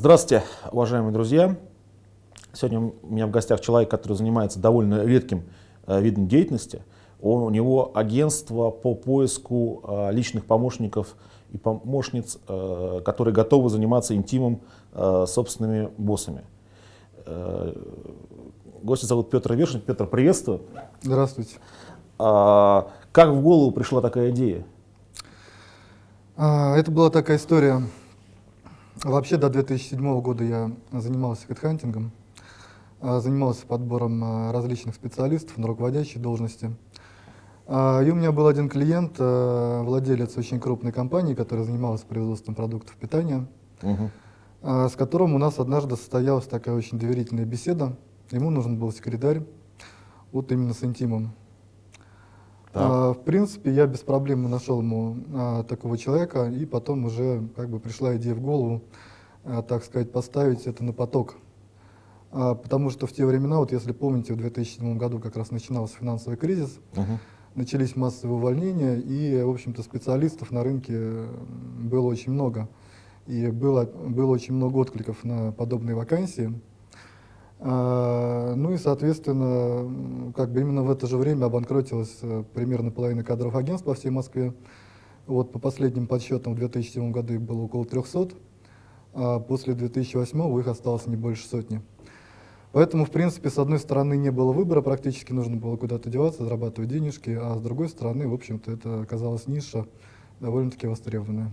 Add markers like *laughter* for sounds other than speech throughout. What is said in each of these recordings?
Здравствуйте, уважаемые друзья. Сегодня у меня в гостях человек, который занимается довольно редким э, видом деятельности. Он, у него агентство по поиску э, личных помощников и помощниц, э, которые готовы заниматься интимом собственными боссами. Гостя зовут Петр Вершин. Петр, приветствую. Здравствуйте. А, как в голову пришла такая идея? А, это была такая история. Вообще до 2007 года я занимался хедхантингом, а, занимался подбором а, различных специалистов на руководящие должности. А, и у меня был один клиент, владелец очень крупной компании, которая занималась производством продуктов питания, угу. с которым у нас однажды состоялась такая очень доверительная беседа. Ему нужен был секретарь, вот именно с интимом. А, в принципе, я без проблем нашел ему а, такого человека, и потом уже как бы пришла идея в голову, а, так сказать, поставить это на поток. А, потому что в те времена, вот если помните, в 2007 году как раз начинался финансовый кризис, угу. начались массовые увольнения, и, в общем-то, специалистов на рынке было очень много. И было, было очень много откликов на подобные вакансии. А, ну и, соответственно, как бы именно в это же время обанкротилась э, примерно половина кадров агентств по всей Москве. Вот по последним подсчетам в 2007 году их было около 300, а после 2008 их осталось не больше сотни. Поэтому, в принципе, с одной стороны не было выбора, практически нужно было куда-то деваться, зарабатывать денежки, а с другой стороны, в общем-то, это оказалась ниша довольно-таки востребованная.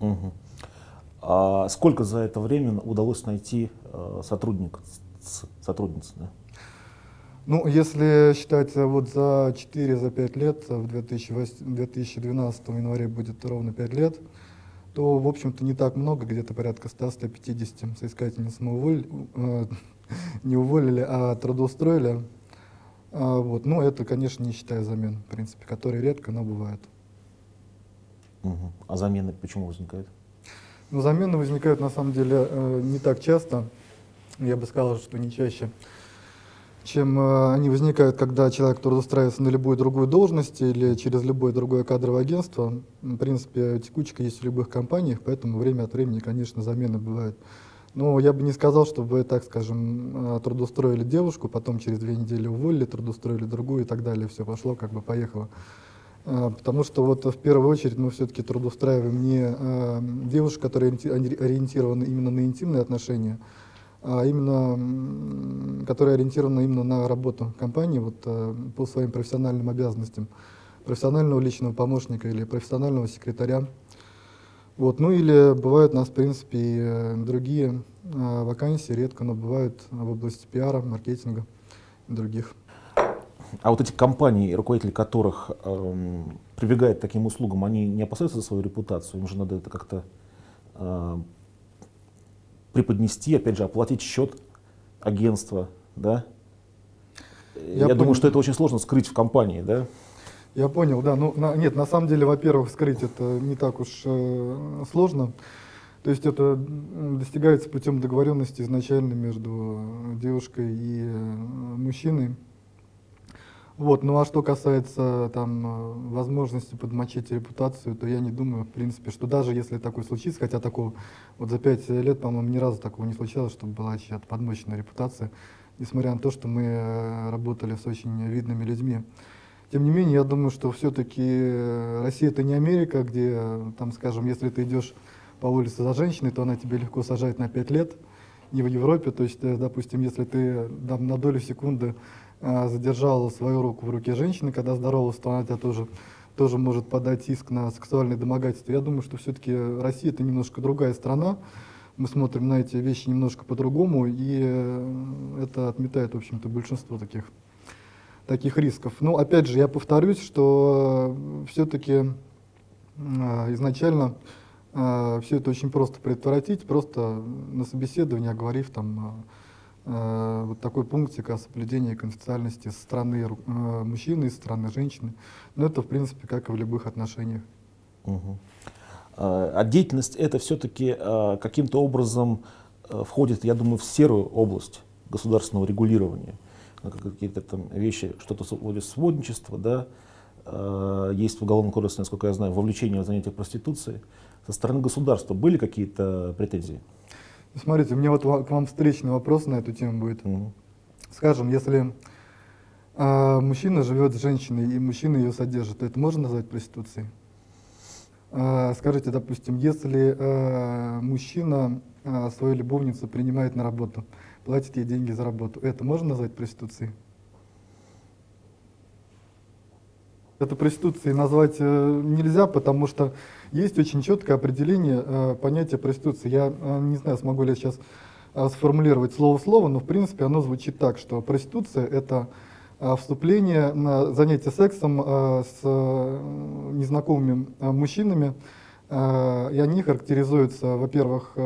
Угу. А сколько за это время удалось найти э, сотрудников сотрудниц. Да? Ну, если считать вот за 4-5 за лет, в 2012 январе будет ровно 5 лет, то, в общем-то, не так много, где-то порядка 100-150 соискательниц мы уволили, э, *laughs* не уволили, а трудоустроили. А, вот. Но это, конечно, не считая замен, в принципе, которые редко, но бывают. Угу. А замены почему возникают? Ну, замены возникают, на самом деле, э, не так часто я бы сказал, что не чаще, чем э, они возникают, когда человек трудоустраивается на любую другую должность или через любое другое кадровое агентство. В принципе, текучка есть в любых компаниях, поэтому время от времени, конечно, замены бывают. Но я бы не сказал, чтобы, так скажем, э, трудоустроили девушку, потом через две недели уволили, трудоустроили другую и так далее. Все пошло, как бы поехало. Э, потому что вот в первую очередь мы все-таки трудоустраиваем не девушек, которые ориентированы именно на интимные отношения, именно, которая ориентирована именно на работу компании вот, э, по своим профессиональным обязанностям, профессионального личного помощника или профессионального секретаря. Вот. Ну или бывают у нас, в принципе, и э, другие э, вакансии, редко, но бывают в области пиара, маркетинга и других. А вот эти компании, руководители которых эм, прибегают к таким услугам, они не опасаются за свою репутацию? Им же надо это как-то э, преподнести, опять же, оплатить счет агентства, да? Я, Я думаю, что это очень сложно скрыть в компании, да? Я понял, да. Ну, на, нет, на самом деле, во-первых, скрыть это не так уж э, сложно. То есть это достигается путем договоренности изначально между девушкой и э, мужчиной. Вот, ну а что касается там э, возможности подмочить репутацию, то я не думаю, в принципе, что даже если такое случится, хотя такого вот за пять лет, по-моему, ни разу такого не случалось, чтобы была чья-то подмоченная репутация, несмотря на то, что мы э, работали с очень видными людьми. Тем не менее, я думаю, что все-таки э, Россия это не Америка, где, там, скажем, если ты идешь по улице за женщиной, то она тебе легко сажает на пять лет. Не в Европе, то есть, допустим, если ты там, на долю секунды а, задержал свою руку в руке женщины, когда здоровалась, то она тебя тоже, тоже может подать иск на сексуальное домогательство. Я думаю, что все-таки Россия это немножко другая страна. Мы смотрим на эти вещи немножко по-другому, и э, это отметает, в общем-то, большинство таких, таких рисков. Но, опять же, я повторюсь, что все-таки а, изначально а, все это очень просто предотвратить, просто на собеседовании, оговорив там Э, вот такой пунктик о соблюдении конфиденциальности со стороны э, мужчины и со стороны женщины. Но это, в принципе, как и в любых отношениях. Угу. А деятельность это все-таки э, каким-то образом входит, я думаю, в серую область государственного регулирования. Какие-то там вещи, что-то вроде сводничества, да, есть в Уголовном кодексе, насколько я знаю, вовлечение в занятия проституцией. Со стороны государства были какие-то претензии? Смотрите, у меня вот к вам встречный вопрос на эту тему будет. Угу. Скажем, если э, мужчина живет с женщиной и мужчина ее содержит, это можно назвать проституцией? Э, скажите, допустим, если э, мужчина э, свою любовницу принимает на работу, платит ей деньги за работу, это можно назвать проституцией? Это проституцией назвать э, нельзя, потому что есть очень четкое определение э, понятия проституции. Я э, не знаю, смогу ли я сейчас сформулировать слово в слово, но в принципе оно звучит так, что проституция это вступление на занятие сексом с незнакомыми мужчинами, и они характеризуются, во-первых,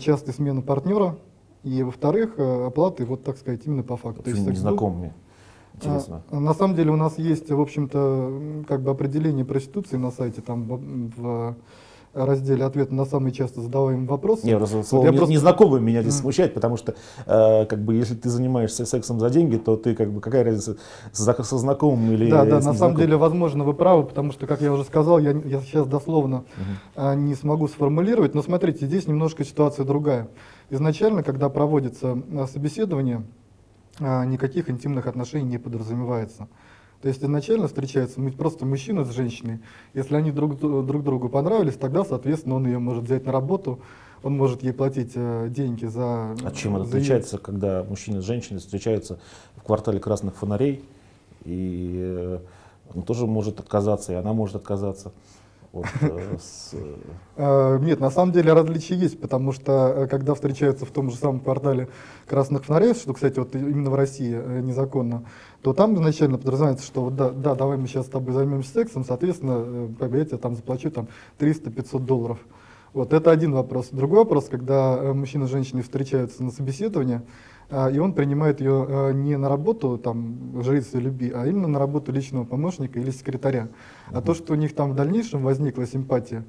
частой сменой партнера, и во-вторых, оплаты, вот так сказать, именно по факту. Почему незнакомыми? Интересно. А, на самом деле у нас есть, в общем-то, как бы определение проституции на сайте, там в, разделе ответы на самые часто задаваемые вопросы. Не, просто слово вот не, просто... меня здесь mm. смущает, потому что э, как бы если ты занимаешься сексом за деньги, то ты как бы какая разница со, со знакомым или Да, да, на самом деле, возможно, вы правы, потому что, как я уже сказал, я, я сейчас дословно uh-huh. не смогу сформулировать, но смотрите, здесь немножко ситуация другая. Изначально, когда проводится э, собеседование, а, никаких интимных отношений не подразумевается. То есть изначально встречается просто мужчина с женщиной. Если они друг, друг другу понравились, тогда, соответственно, он ее может взять на работу, он может ей платить э, деньги за... А чем это отличается, ее... когда мужчина с женщиной встречаются в квартале красных фонарей, и э, он тоже может отказаться, и она может отказаться? Э, с... Э, нет, на самом деле различия есть, потому что э, когда встречаются в том же самом квартале красных фонарей, что, кстати, вот именно в России незаконно, то там изначально подразумевается, что да, да, давай мы сейчас с тобой займемся сексом, соответственно, я тебе там заплачу там 300-500 долларов. Вот это один вопрос. Другой вопрос, когда мужчина и женщина встречаются на собеседовании, и он принимает ее а, не на работу там, жрицы любви, а именно на работу личного помощника или секретаря. А то, что у них там в дальнейшем возникла симпатия,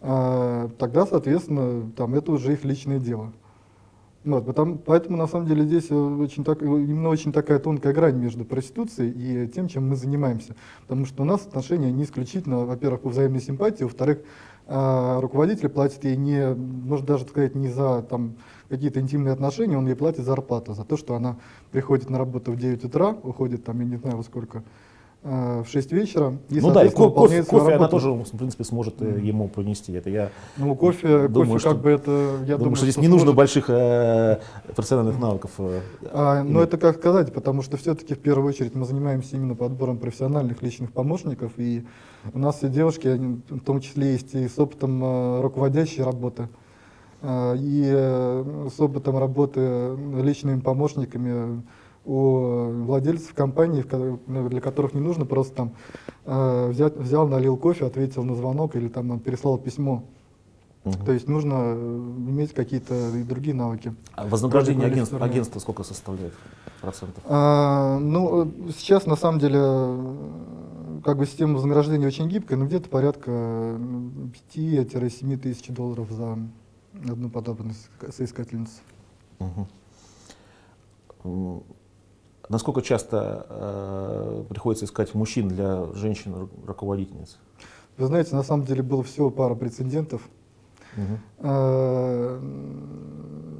а, тогда, соответственно, там, это уже их личное дело. Вот, потому, поэтому на самом деле здесь очень так, именно очень такая тонкая грань между проституцией и тем, чем мы занимаемся. Потому что у нас отношения не исключительно, во-первых, по взаимной симпатии, во-вторых, руководитель платит ей не, можно даже сказать, не за там, какие-то интимные отношения, он ей платит зарплату за то, что она приходит на работу в 9 утра, уходит там, я не знаю во сколько, э, в 6 вечера. И, ну да, и ко- кофе, кофе она тоже, в принципе, сможет mm. ему принести. Это я ну, кофе, думаю, кофе что, как бы это... Я думаю, думаю что здесь что не сможет. нужно больших э, профессиональных навыков. Э, а, ну, это как сказать, потому что все-таки в первую очередь мы занимаемся именно подбором профессиональных личных помощников, и у нас все девушки, они, в том числе есть и с опытом э, руководящей работы. А, и э, с опытом работы личными помощниками у владельцев компаний, для которых не нужно просто там э, взять, взял, налил кофе, ответил на звонок или там переслал письмо. Угу. То есть нужно э, иметь какие-то и другие навыки. А вознаграждение агентства, агентства сколько составляет процентов? А, ну, сейчас на самом деле как бы система вознаграждения очень гибкая, но где-то порядка 5-7 тысяч долларов за одну подобную соискательницу. Угу. Насколько часто э, приходится искать мужчин для женщин-руководительниц? Вы знаете, на самом деле было всего пара прецедентов. Угу. Э,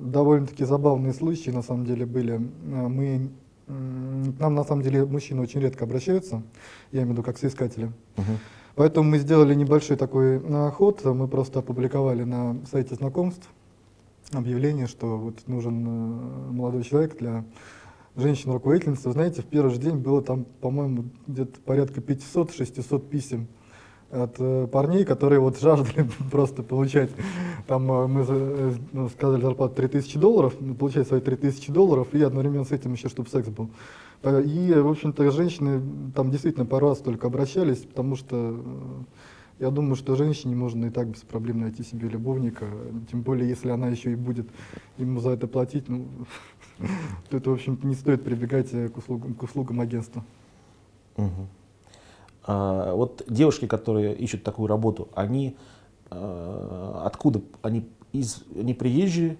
довольно-таки забавные случаи на самом деле были. Мы, к нам на самом деле мужчины очень редко обращаются, я имею в виду как соискатели. Угу. Поэтому мы сделали небольшой такой э, ход, мы просто опубликовали на сайте знакомств объявление, что вот нужен э, молодой человек для женщин-руководительницы. Вы знаете, в первый же день было там, по-моему, где-то порядка 500-600 писем от э, парней, которые вот жаждали *laughs* просто получать, там мы ну, сказали зарплату 3000 долларов, получать свои 3000 долларов и одновременно с этим еще, чтобы секс был. Э, и, в общем-то, женщины там действительно пару раз только обращались, потому что э, я думаю, что женщине можно и так без проблем найти себе любовника, тем более, если она еще и будет ему за это платить, ну, *laughs* то это, в общем-то, не стоит прибегать э, к услугам, к услугам агентства. Угу. А, вот девушки, которые ищут такую работу, они а, откуда? Они, из, они приезжие,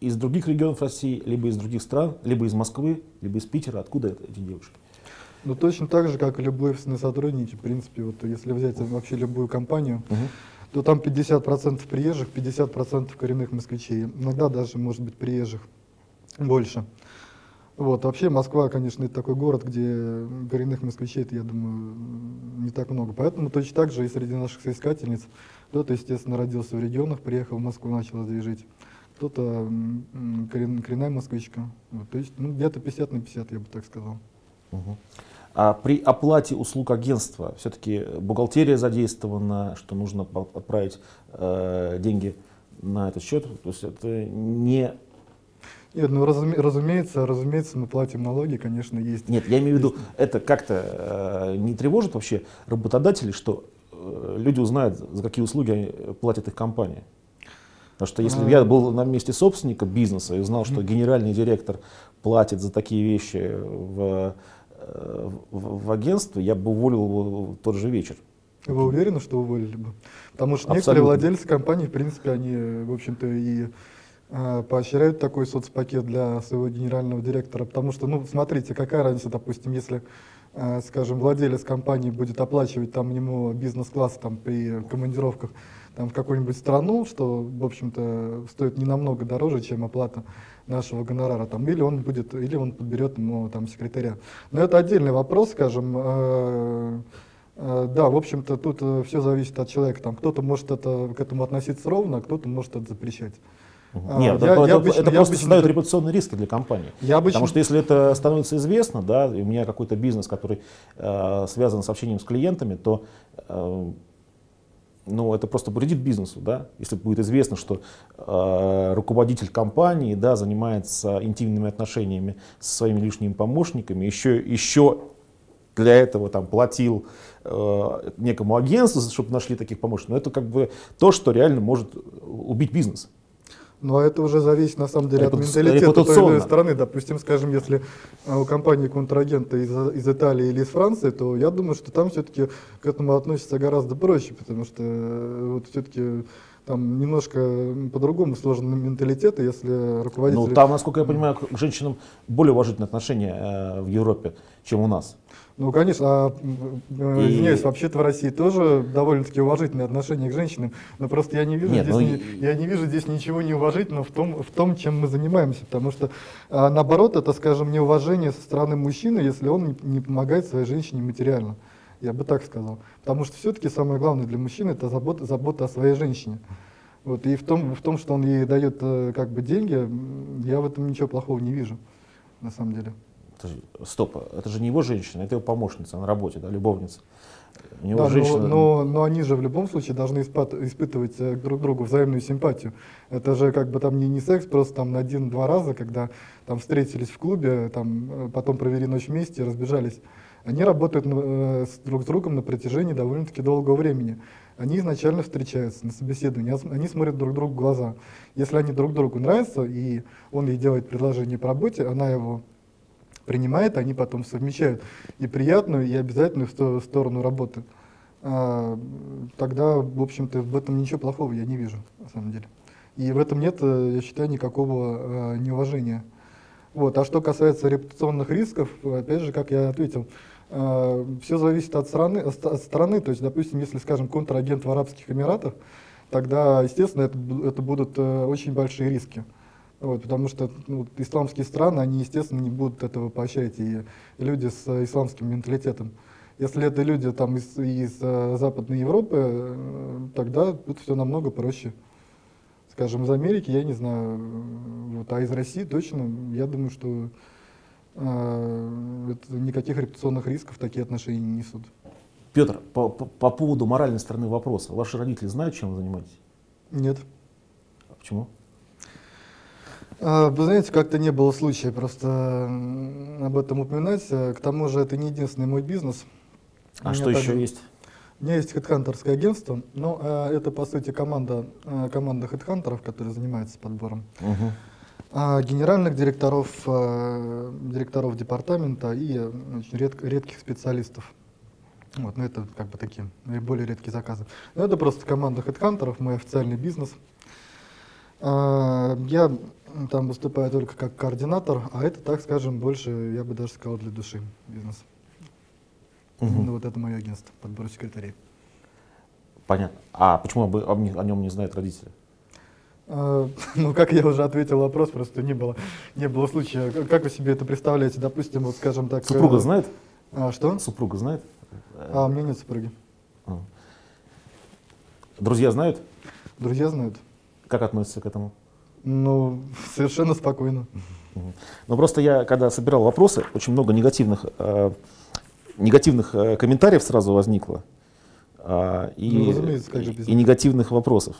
из других регионов России, либо из других стран, либо из Москвы, либо из Питера. Откуда эти девушки? Ну, точно так же, как и офисный сотрудник, в принципе, вот если взять вообще любую компанию, uh-huh. то там 50% приезжих, 50% коренных москвичей. Иногда даже, может быть, приезжих больше. Вот. Вообще Москва, конечно, это такой город, где коренных москвичей, я думаю, не так много. Поэтому точно так же и среди наших соискательниц. Кто-то, естественно, родился в регионах, приехал в Москву, начал здесь жить. Кто-то корен, коренная москвичка. Вот. То есть ну, где-то 50 на 50, я бы так сказал. Угу. А при оплате услуг агентства все-таки бухгалтерия задействована, что нужно отправить э, деньги на этот счет. То есть это не нет, ну разуме, разумеется, разумеется, мы платим налоги, конечно, есть. Нет, я имею в виду, это как-то э, не тревожит вообще работодателей, что э, люди узнают, за какие услуги платят их компания. Потому что если бы я был на месте собственника бизнеса и узнал, что генеральный директор платит за такие вещи в, э, в, в агентстве, я бы уволил его в тот же вечер. Вы уверены, что уволили бы? Потому что Абсолютно. некоторые владельцы компаний, в принципе, они, в общем-то, и Э, поощряют такой соцпакет для своего генерального директора, потому что, ну, смотрите, какая разница, допустим, если, э, скажем, владелец компании будет оплачивать там ему бизнес-класс там при командировках там в какую-нибудь страну, что, в общем-то, стоит не намного дороже, чем оплата нашего гонорара, там, или он будет, или он подберет ему там секретаря. Но это отдельный вопрос, скажем, э, да, в общем-то, тут все зависит от человека. Там кто-то может это, к этому относиться ровно, а кто-то может это запрещать. А, Нет, я, это, я это, обычно, это просто создает репутационные риски для компании. Я обычно... Потому что если это становится известно, да, и у меня какой-то бизнес, который э, связан с общением с клиентами, то э, ну, это просто вредит бизнесу, да, если будет известно, что э, руководитель компании, да, занимается интимными отношениями со своими лишними помощниками, еще, еще для этого там платил э, некому агентству, чтобы нашли таких помощников, но это как бы то, что реально может убить бизнес. Но ну, а это уже зависит на самом деле Репу... от менталитета той или иной страны. Допустим, скажем, если а, у компании контрагента из, из Италии или из Франции, то я думаю, что там все-таки к этому относятся гораздо проще, потому что э, вот все-таки там немножко по-другому сложен менталитет, если руководитель... Ну, там, насколько я понимаю, к женщинам более уважительное отношение э, в Европе, чем у нас. Ну, конечно, а, э, и... извиняюсь, вообще-то в России тоже довольно-таки уважительное отношение к женщинам, но просто я не вижу, Нет, здесь, ну... не, я не вижу здесь ничего неуважительного в том, в том, чем мы занимаемся, потому что, а, наоборот, это, скажем, неуважение со стороны мужчины, если он не, не помогает своей женщине материально, я бы так сказал. Потому что все-таки самое главное для мужчины это забота, забота о своей женщине. Вот, и в том, в том, что он ей дает э, как бы деньги, я в этом ничего плохого не вижу, на самом деле. Это стоп, это же не его женщина, это его помощница на работе, да, любовница. У него да, женщина... но, но, но они же в любом случае должны испыт, испытывать э, друг другу взаимную симпатию. Это же как бы там не, не секс, просто там на один-два раза, когда там встретились в клубе, там э, потом провели ночь вместе, разбежались. Они работают э, с, друг с другом на протяжении довольно-таки долгого времени. Они изначально встречаются на собеседовании, они смотрят друг другу в глаза. Если они друг другу нравятся, и он ей делает предложение по работе, она его принимает, они потом совмещают и приятную, и обязательную сторону работы. А, тогда, в общем-то, в этом ничего плохого я не вижу, на самом деле. И в этом нет, э, я считаю, никакого э, неуважения. Вот. А что касается репутационных рисков, опять же, как я ответил, э, все зависит от страны, от страны. То есть, допустим, если, скажем, контрагент в Арабских Эмиратах, тогда, естественно, это, это будут очень большие риски. Вот, потому что ну, исламские страны, они, естественно, не будут этого поощрять, и, люди с э, исламским менталитетом. Если это люди там, из, из э, Западной Европы, э, тогда тут все намного проще. Скажем, из Америки, я не знаю, вот, а из России точно, я думаю, что э, это, никаких репутационных рисков такие отношения не несут. Петр, по, по, по поводу моральной стороны вопроса, ваши родители знают, чем вы занимаетесь? Нет. А почему? А, вы знаете, как-то не было случая просто об этом упоминать. К тому же это не единственный мой бизнес. А что также... еще есть? У меня есть хедхантерское агентство, но э, это по сути команда, э, команда хедхантеров, которая занимается подбором угу. э, генеральных директоров, э, директоров департамента и очень ред, редких специалистов. Вот, но это как бы такие наиболее редкие заказы. Но это просто команда хедхантеров, мой официальный бизнес. Э, я там выступаю только как координатор, а это, так скажем, больше, я бы даже сказал, для души бизнес. Угу. Ну, вот это мое агентство, подбор секретарей. Понятно. А почему об, об, о нем не знают родители? А, *laughs* ну, как я уже ответил вопрос, просто не было, не было случая. Как вы себе это представляете? Допустим, вот скажем так... Супруга э, знает? А, что? Супруга знает? А, у меня нет супруги. Друзья знают? Друзья знают. Как относятся к этому? Ну, совершенно спокойно. Ну, просто я, когда собирал вопросы, очень много негативных, э, негативных э, комментариев сразу возникло. Э, и, ну, и негативных вопросов.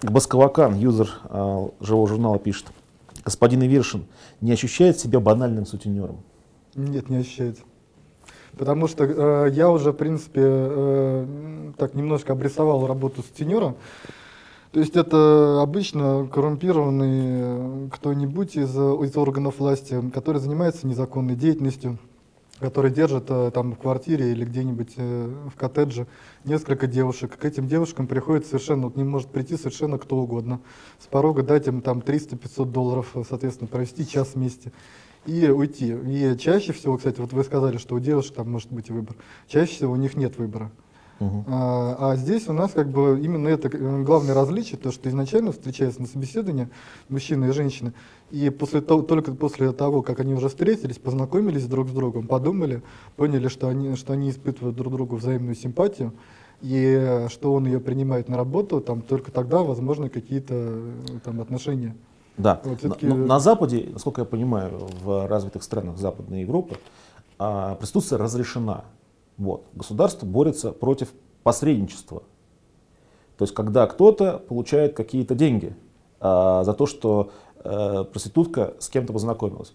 Басковакан, юзер э, живого журнала, пишет. Господин Ивершин не ощущает себя банальным сутенером? Нет, не ощущает. Потому что э, я уже, в принципе, э, так немножко обрисовал работу сутенера. То есть это обычно коррумпированный э, кто-нибудь из, из органов власти, который занимается незаконной деятельностью, который держит э, там в квартире или где-нибудь э, в коттедже несколько девушек. К этим девушкам приходит совершенно, вот не может прийти совершенно кто угодно. С порога дать им там 300-500 долларов, соответственно, провести час вместе и уйти. И чаще всего, кстати, вот вы сказали, что у девушек там может быть выбор. Чаще всего у них нет выбора. Uh-huh. А, а здесь у нас как бы именно это главное различие, то, что изначально встречаются на собеседовании мужчины и женщины, и после того, только после того, как они уже встретились, познакомились друг с другом, подумали, поняли, что они, что они испытывают друг другу взаимную симпатию, и что он ее принимает на работу, там только тогда возможны какие-то там отношения. Да. Вот, на, на Западе, насколько я понимаю, в развитых странах Западной Европы а, проституция разрешена. Вот. Государство борется против посредничества. То есть, когда кто-то получает какие-то деньги а, за то, что э, проститутка с кем-то познакомилась.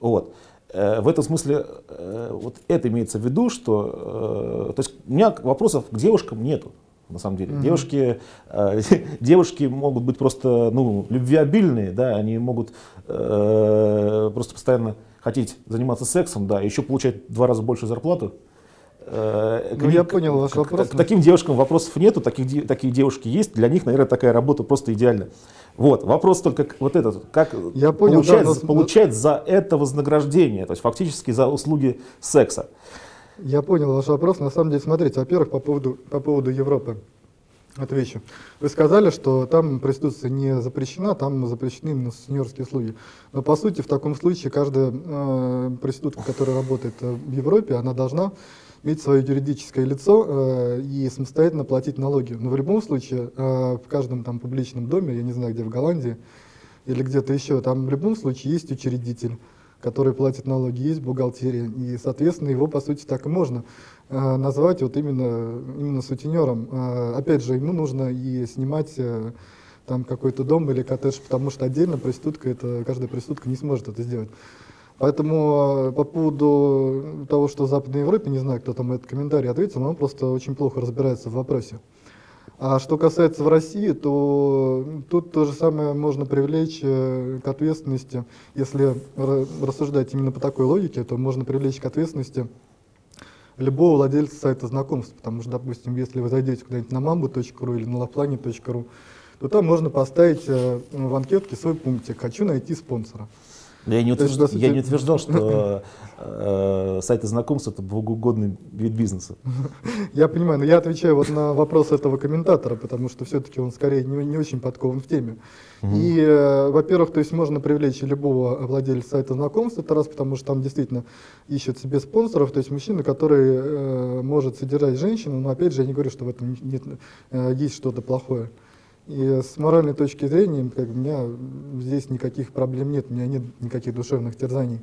Вот. Э, в этом смысле э, вот это имеется в виду, что э, то есть у меня вопросов к девушкам нету. На самом деле. Mm-hmm. Девушки, э, *laughs* девушки могут быть просто ну, любвеобильные, да, они могут э, просто постоянно хотеть заниматься сексом, да, еще получать в два раза больше зарплату. Э, ну, к, я понял ваш вопрос. К, к, к таким девушкам вопросов нету, таких, такие девушки есть, для них, наверное, такая работа просто идеальна. Вот, вопрос только вот этот, как я понял, получать, да, но... получать за это вознаграждение, то есть фактически за услуги секса. Я понял ваш вопрос. На самом деле, смотрите, во-первых, по поводу, по поводу Европы отвечу. Вы сказали, что там проституция не запрещена, там запрещены сеньорские услуги. Но по сути, в таком случае, каждая э, проститутка, которая работает э, в Европе, она должна иметь свое юридическое лицо э, и самостоятельно платить налоги. Но в любом случае, э, в каждом там публичном доме, я не знаю, где в Голландии или где-то еще, там в любом случае есть учредитель который платит налоги, есть бухгалтерия, и, соответственно, его, по сути, так и можно э, назвать вот именно, именно сутенером. Э, опять же, ему нужно и снимать э, там какой-то дом или коттедж, потому что отдельно проститутка, это, каждая проститутка не сможет это сделать. Поэтому э, по поводу того, что в Западной Европе, не знаю, кто там этот комментарий ответил, но он просто очень плохо разбирается в вопросе. А что касается в России, то тут то же самое можно привлечь э, к ответственности, если рассуждать именно по такой логике, то можно привлечь к ответственности любого владельца сайта знакомств, потому что, допустим, если вы зайдете куда-нибудь на mambu.ru или на loveplanet.ru, то там можно поставить э, в анкетке свой пунктик «Хочу найти спонсора». Я не, утвержд... есть, я не утверждал, что э, сайты знакомств это богоугодный вид бизнеса. Я понимаю, но я отвечаю вот на вопрос этого комментатора, потому что все-таки он скорее не, не очень подкован в теме. Угу. И, э, во-первых, то есть можно привлечь любого владельца сайта знакомств, это раз, потому что там действительно ищут себе спонсоров, то есть мужчина, который э, может содержать женщину, но опять же я не говорю, что в этом нет, э, есть что-то плохое. И с моральной точки зрения как, у меня здесь никаких проблем нет, у меня нет никаких душевных терзаний.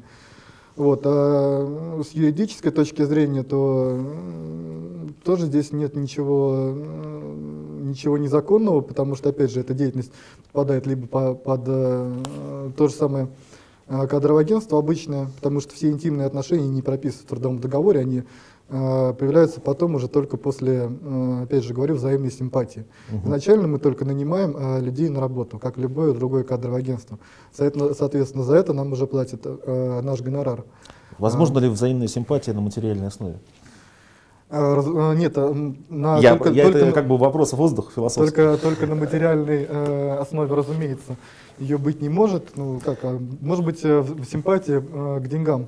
Вот, а с юридической точки зрения, то тоже здесь нет ничего, ничего незаконного, потому что, опять же, эта деятельность попадает либо по, под э, то же самое э, кадровое агентство обычное, потому что все интимные отношения не прописаны в трудовом договоре, они появляются потом уже только после, э, опять же говорю, взаимной симпатии. Угу. Изначально мы только нанимаем э, людей на работу, как любое другое кадровое агентство. Соответственно, за это нам уже платит наш гонорар. Возможно ли взаимная симпатия на материальной основе? Нет, на я, только, я только, это как бы вопрос воздух философский. Только, только на материальной э, основе, разумеется, ее быть не может. Ну, как, а, может быть, симпатия э, к деньгам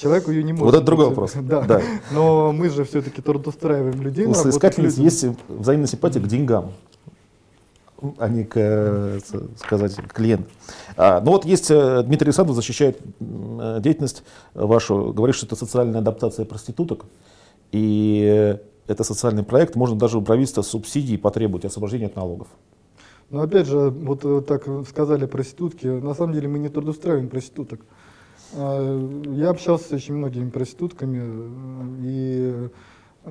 Человеку ее не может Вот это другой вопрос. *laughs* Да. Да. Но мы же все-таки трудоустраиваем людей У соискательниц есть взаимная симпатия к деньгам, а не к, э, сказать, к клиенту. А, ну вот есть, э, Дмитрий Александров защищает деятельность вашу, говорит, что это социальная адаптация проституток, и это социальный проект, можно даже у правительства субсидии потребовать освобождения от налогов. Но опять же, вот э, так сказали проститутки, на самом деле мы не трудоустраиваем проституток. А, Я общался с очень многими проститутками, и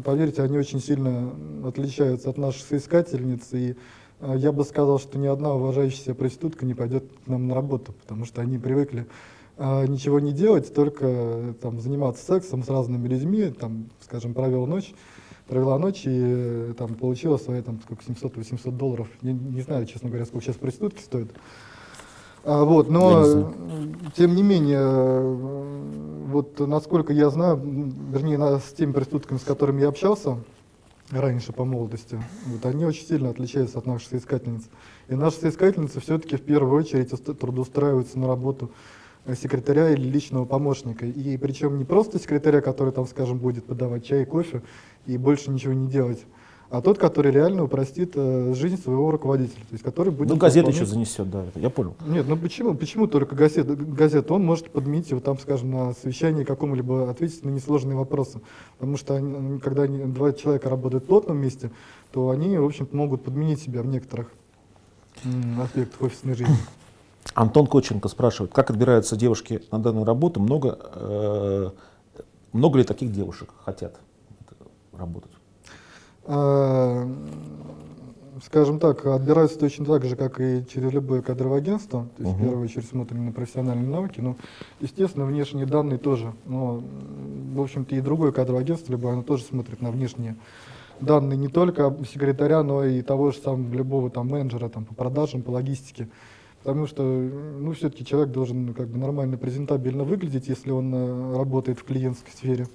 поверьте, они очень сильно отличаются от наших соискательниц, и э, я бы сказал, что ни одна уважающая себя проститутка не пойдет к нам на работу, потому что они привыкли э, ничего не делать, только там, заниматься сексом с разными людьми, там, скажем, провел ночь, провела ночь и там получила свои там сколько 700-800 долларов. Не, не знаю, честно говоря, сколько сейчас проститутки стоят. А, вот, но не тем не менее, вот насколько я знаю, вернее, с теми проститутками, с которыми я общался раньше по молодости, вот они очень сильно отличаются от наших соискательниц. И наши соискательницы все-таки в первую очередь уст- трудоустраиваются на работу э, секретаря или личного помощника. И причем не просто секретаря, который там, скажем, будет подавать чай и кофе и больше ничего не делать, а тот, который реально упростит э, жизнь своего руководителя, то есть который будет... Ну, газета еще занесет, да, я понял. нет, ну почему, почему только газета, газета? Он может подменить его там, скажем, на совещании какому-либо ответить на несложные вопросы. Потому что они- когда они- два человека работают в плотном месте, то они, в общем-то, могут подменить себя в некоторых м, аспектах офисной жизни. Антон Коченко спрашивает, как отбираются девушки на данную работу, много, э, много ли таких девушек хотят работать? А, Скажем так, отбираются точно так же, как и через любое кадровое агентство. То есть, в Мгм. первую очередь, смотрим на профессиональные навыки. Но, естественно, внешние данные тоже. Но, в общем-то, и другое кадровое агентство, любое, оно тоже смотрит на внешние данные не только секретаря, но и того же самого любого там менеджера там, по продажам, по логистике. Потому что, ну, все-таки человек должен ну, как бы нормально, презентабельно выглядеть, если он э, работает в клиентской сфере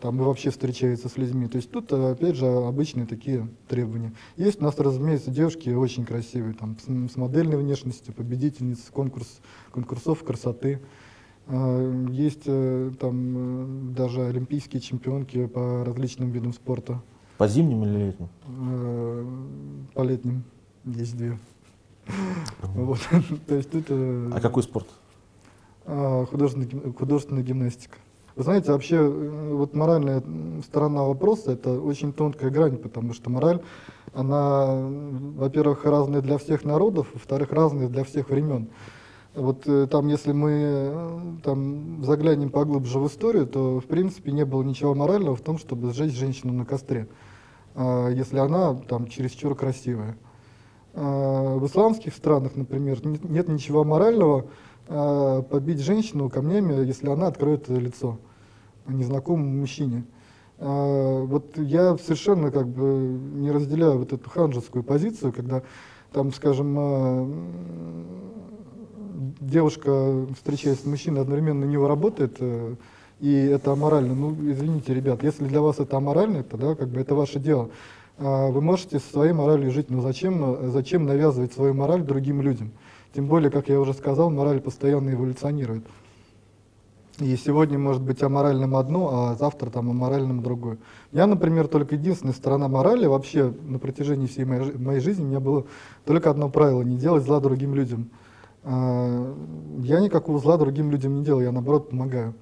там и вообще встречается с людьми. То есть тут, опять же, обычные такие требования. Есть у нас, разумеется, девушки очень красивые, там, с, с модельной внешностью, победительницы конкурс, конкурсов красоты. Э, Есть э, там э, даже олимпийские чемпионки по различным видам спорта. По зимним или летним? Э, По летним есть две. Вот. *laughs* То есть тут А какой спорт? а, художественная гимнастика. Вы знаете, вообще э, вот моральная сторона вопроса это очень тонкая грань, потому что мораль, она, во-первых, разная для всех народов, во-вторых, разная для всех времен. Вот э, там, если мы э, там заглянем поглубже в историю, то в принципе не было ничего морального в том, чтобы сжечь женщину на костре, а, если она там чересчур красивая. А, В исламских странах, например, не- нет ничего морального а, побить женщину камнями, если она откроет лицо незнакомому мужчине. А, Вот я совершенно как бы не разделяю вот эту ханжескую позицию, когда там, скажем, а, девушка, встречаясь с мужчиной, одновременно на него работает, э, и это аморально. Ну, извините, ребят, если для вас это аморально, тогда как бы это ваше дело. А, Вы можете со своей моралью жить, но зачем, зачем навязывать свою мораль другим людям? Тем более, как я уже сказал, мораль постоянно эволюционирует. И сегодня может быть аморальным одно, а завтра там аморальным другое. Я, например, только единственная сторона морали вообще на протяжении всей моей, моей жизни у меня было только одно правило – не делать зла другим людям. А, Я никакого зла другим людям не делаю, я наоборот помогаю.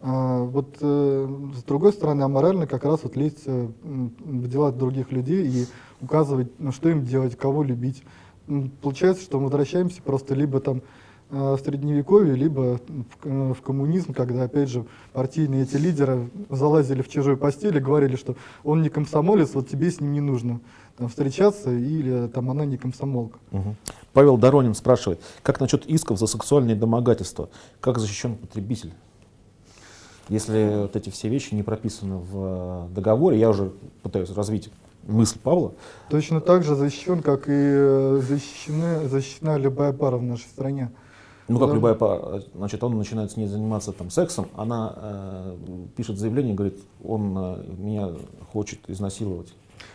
А, Вот э, с другой стороны, аморально как раз вот лезть э, в дела других людей и указывать, ну, что им делать, кого любить. Получается, что мы возвращаемся просто либо там в средневековье, либо в, э, в коммунизм, когда, опять же, партийные эти лидеры залазили в чужой постель и говорили, что он не комсомолец, вот тебе с ним не нужно там, встречаться, или там она не комсомолка. Мгм. Павел Доронин спрашивает, как насчет исков за сексуальные домогательства? Как защищен потребитель? Если вот эти все вещи не прописаны в э, договоре, я уже пытаюсь развить мысль Павла. Точно так же защищен, как и э, защищена, защищена любая пара в нашей стране. Ну, как Да. любая пара, значит, он начинает с ней заниматься там сексом, она э, пишет заявление, говорит, он э, меня хочет изнасиловать.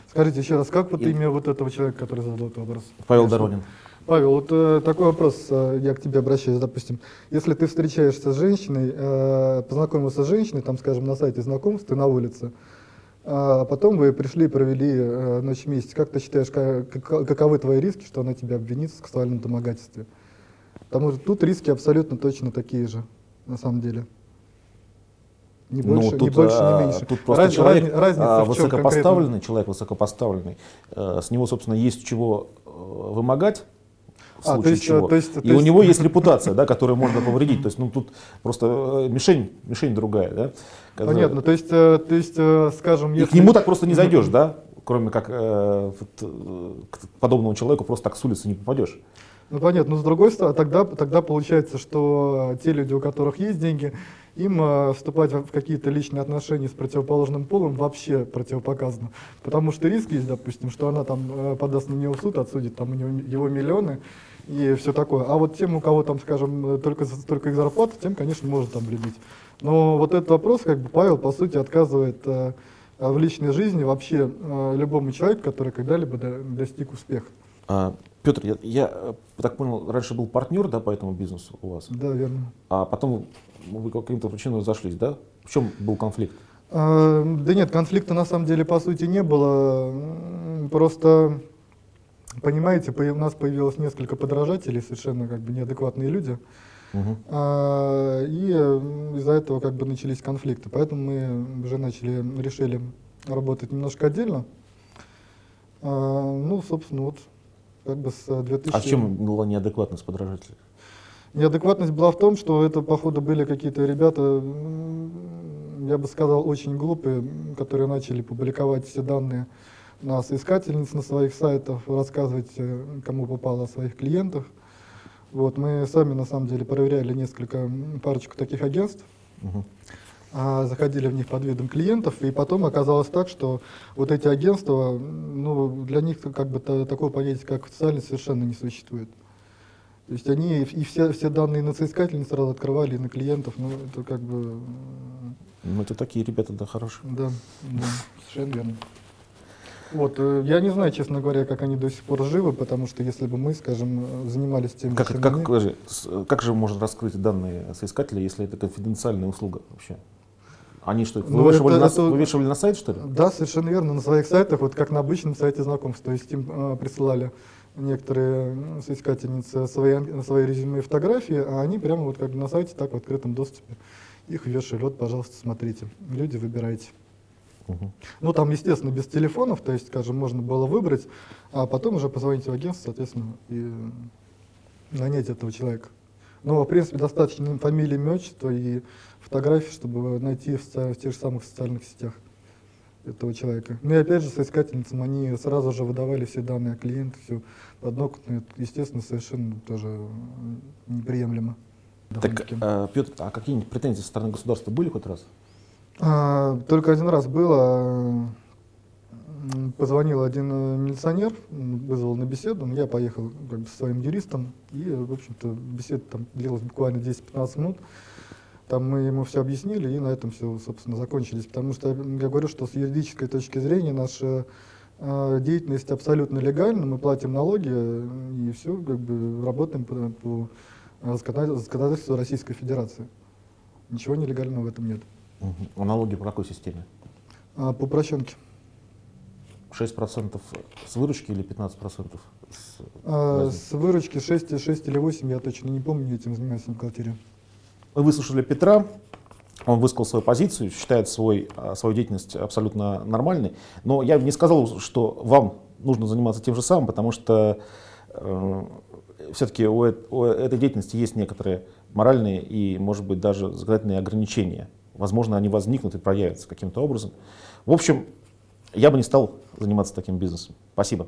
Скажите еще раз, как вот И- имя вот этого человека, который задал этот вопрос? Павел Я Доронин. Павел, вот э, такой вопрос, э, я к тебе обращаюсь, допустим. Если ты встречаешься с женщиной, э, познакомился с женщиной, там, скажем, на сайте знакомств, ты на улице, а потом вы пришли и провели э, ночь вместе, как ты считаешь, как, каковы твои риски, что она тебя обвинит в сексуальном домогательстве? Потому что тут риски абсолютно точно такие же, на самом деле. Не ну, больше, ну, тут, не, больше, не меньше. Тут просто Раз, человек разница высокопоставленный, человек высокопоставленный, э, с него, собственно, есть чего э, вымогать, в а, то есть, чего. То есть, и то есть... у него есть репутация, да, которую можно повредить. То есть, ну, тут просто э, мишень, мишень другая, да. Которая... Понятно, то есть, то есть, скажем, если... И к нему так просто не *laughs* зайдешь, да, кроме как э, к подобному человеку просто так с улицы не попадешь. Ну понятно, но с другой стороны, тогда, тогда получается, что те люди, у которых есть деньги, им э, вступать в какие-то личные отношения с противоположным полом вообще противопоказано. Потому что риск есть, допустим, что она там э, подаст на него в суд, отсудит там у него, его миллионы и все такое. А вот тем, у кого там, скажем, только, только их зарплата, тем, конечно, можно там любить. Но вот этот вопрос, как бы Павел, по сути, отказывает э, в личной жизни вообще э, любому человеку, который когда-либо до, достиг успеха. А, Петр, я, я э, так понял, раньше был партнер да, по этому бизнесу у вас? Да, верно. А потом вы по каким-то причинам разошлись, да? В чем был конфликт? А, да нет, конфликта на самом деле по сути не было. Просто, понимаете, у нас появилось несколько подражателей, совершенно как бы неадекватные люди. Угу. А, и из-за этого как бы начались конфликты. Поэтому мы уже начали, решили работать немножко отдельно. А, ну, собственно, вот как бы с 2000... А в чем была неадекватность подражателей? Неадекватность была в том, что это, походу, были какие-то ребята, я бы сказал, очень глупые, которые начали публиковать все данные на соискательниц на своих сайтах, рассказывать, э, кому попало о своих клиентах. Вот, мы сами, на самом деле, проверяли несколько, парочку таких агентств. Угу заходили в них под видом клиентов, и потом оказалось так, что вот эти агентства, ну, для них как бы такого понятия, как официальность, совершенно не существует. То есть они и все, все данные на соискателей сразу открывали, и на клиентов, ну, это как бы... Ну, это такие ребята, да, хорошие. Да, да, совершенно верно. Вот, э, я не знаю, честно говоря, как они до сих пор живы, потому что если бы мы, скажем, занимались тем, как, чем как, они... же, как же можно раскрыть данные соискателя, если это конфиденциальная услуга вообще? Они что, ну, вывешивали, это, на, это, вывешивали на сайт, что ли? Да, совершенно верно, на своих сайтах, вот как на обычном сайте знакомств. То есть им э, присылали некоторые соискательницы свои, свои резюме и фотографии, а они прямо вот как бы на сайте, так в открытом доступе их вешали. Вот, пожалуйста, смотрите, люди, выбирайте. Угу. Ну, там, естественно, без телефонов, то есть, скажем, можно было выбрать, а потом уже позвонить в агентство, соответственно, и нанять этого человека. Но, в принципе, достаточно фамилии, имя, отчество и фотографии, чтобы найти в, в тех же самых социальных сетях этого человека. Ну и опять же, соискательницам они сразу же выдавали все данные о клиенте, все. Это, естественно, совершенно тоже неприемлемо. Так, а, Петр, а какие-нибудь претензии со стороны государства были хоть раз? А, только один раз было. Позвонил один э, милиционер, вызвал на беседу, я поехал как бы, со своим юристом, и, в общем-то, беседа там длилась буквально 10-15 минут. Там мы ему все объяснили, и на этом все, собственно, закончились. Потому что я говорю, что с юридической точки зрения наша э, деятельность абсолютно легальна, мы платим налоги, и все, как бы работаем по, по законодательству Российской Федерации. Ничего нелегального в этом нет. Угу. А налоги по какой системе? А, по упрощенке. 6% с выручки или 15% с, а, с выручки 6, 6 или 8, я точно не помню, этим занимаюсь на бухгалтерии. Мы выслушали Петра, он высказал свою позицию, считает свой, а, свою деятельность абсолютно нормальной. Но я не сказал, что вам нужно заниматься тем же самым, потому что э, все-таки у, у этой деятельности есть некоторые моральные и, может быть, даже законодательные ограничения. Возможно, они возникнут и проявятся каким-то образом. В общем, я бы не стал заниматься таким бизнесом. Спасибо.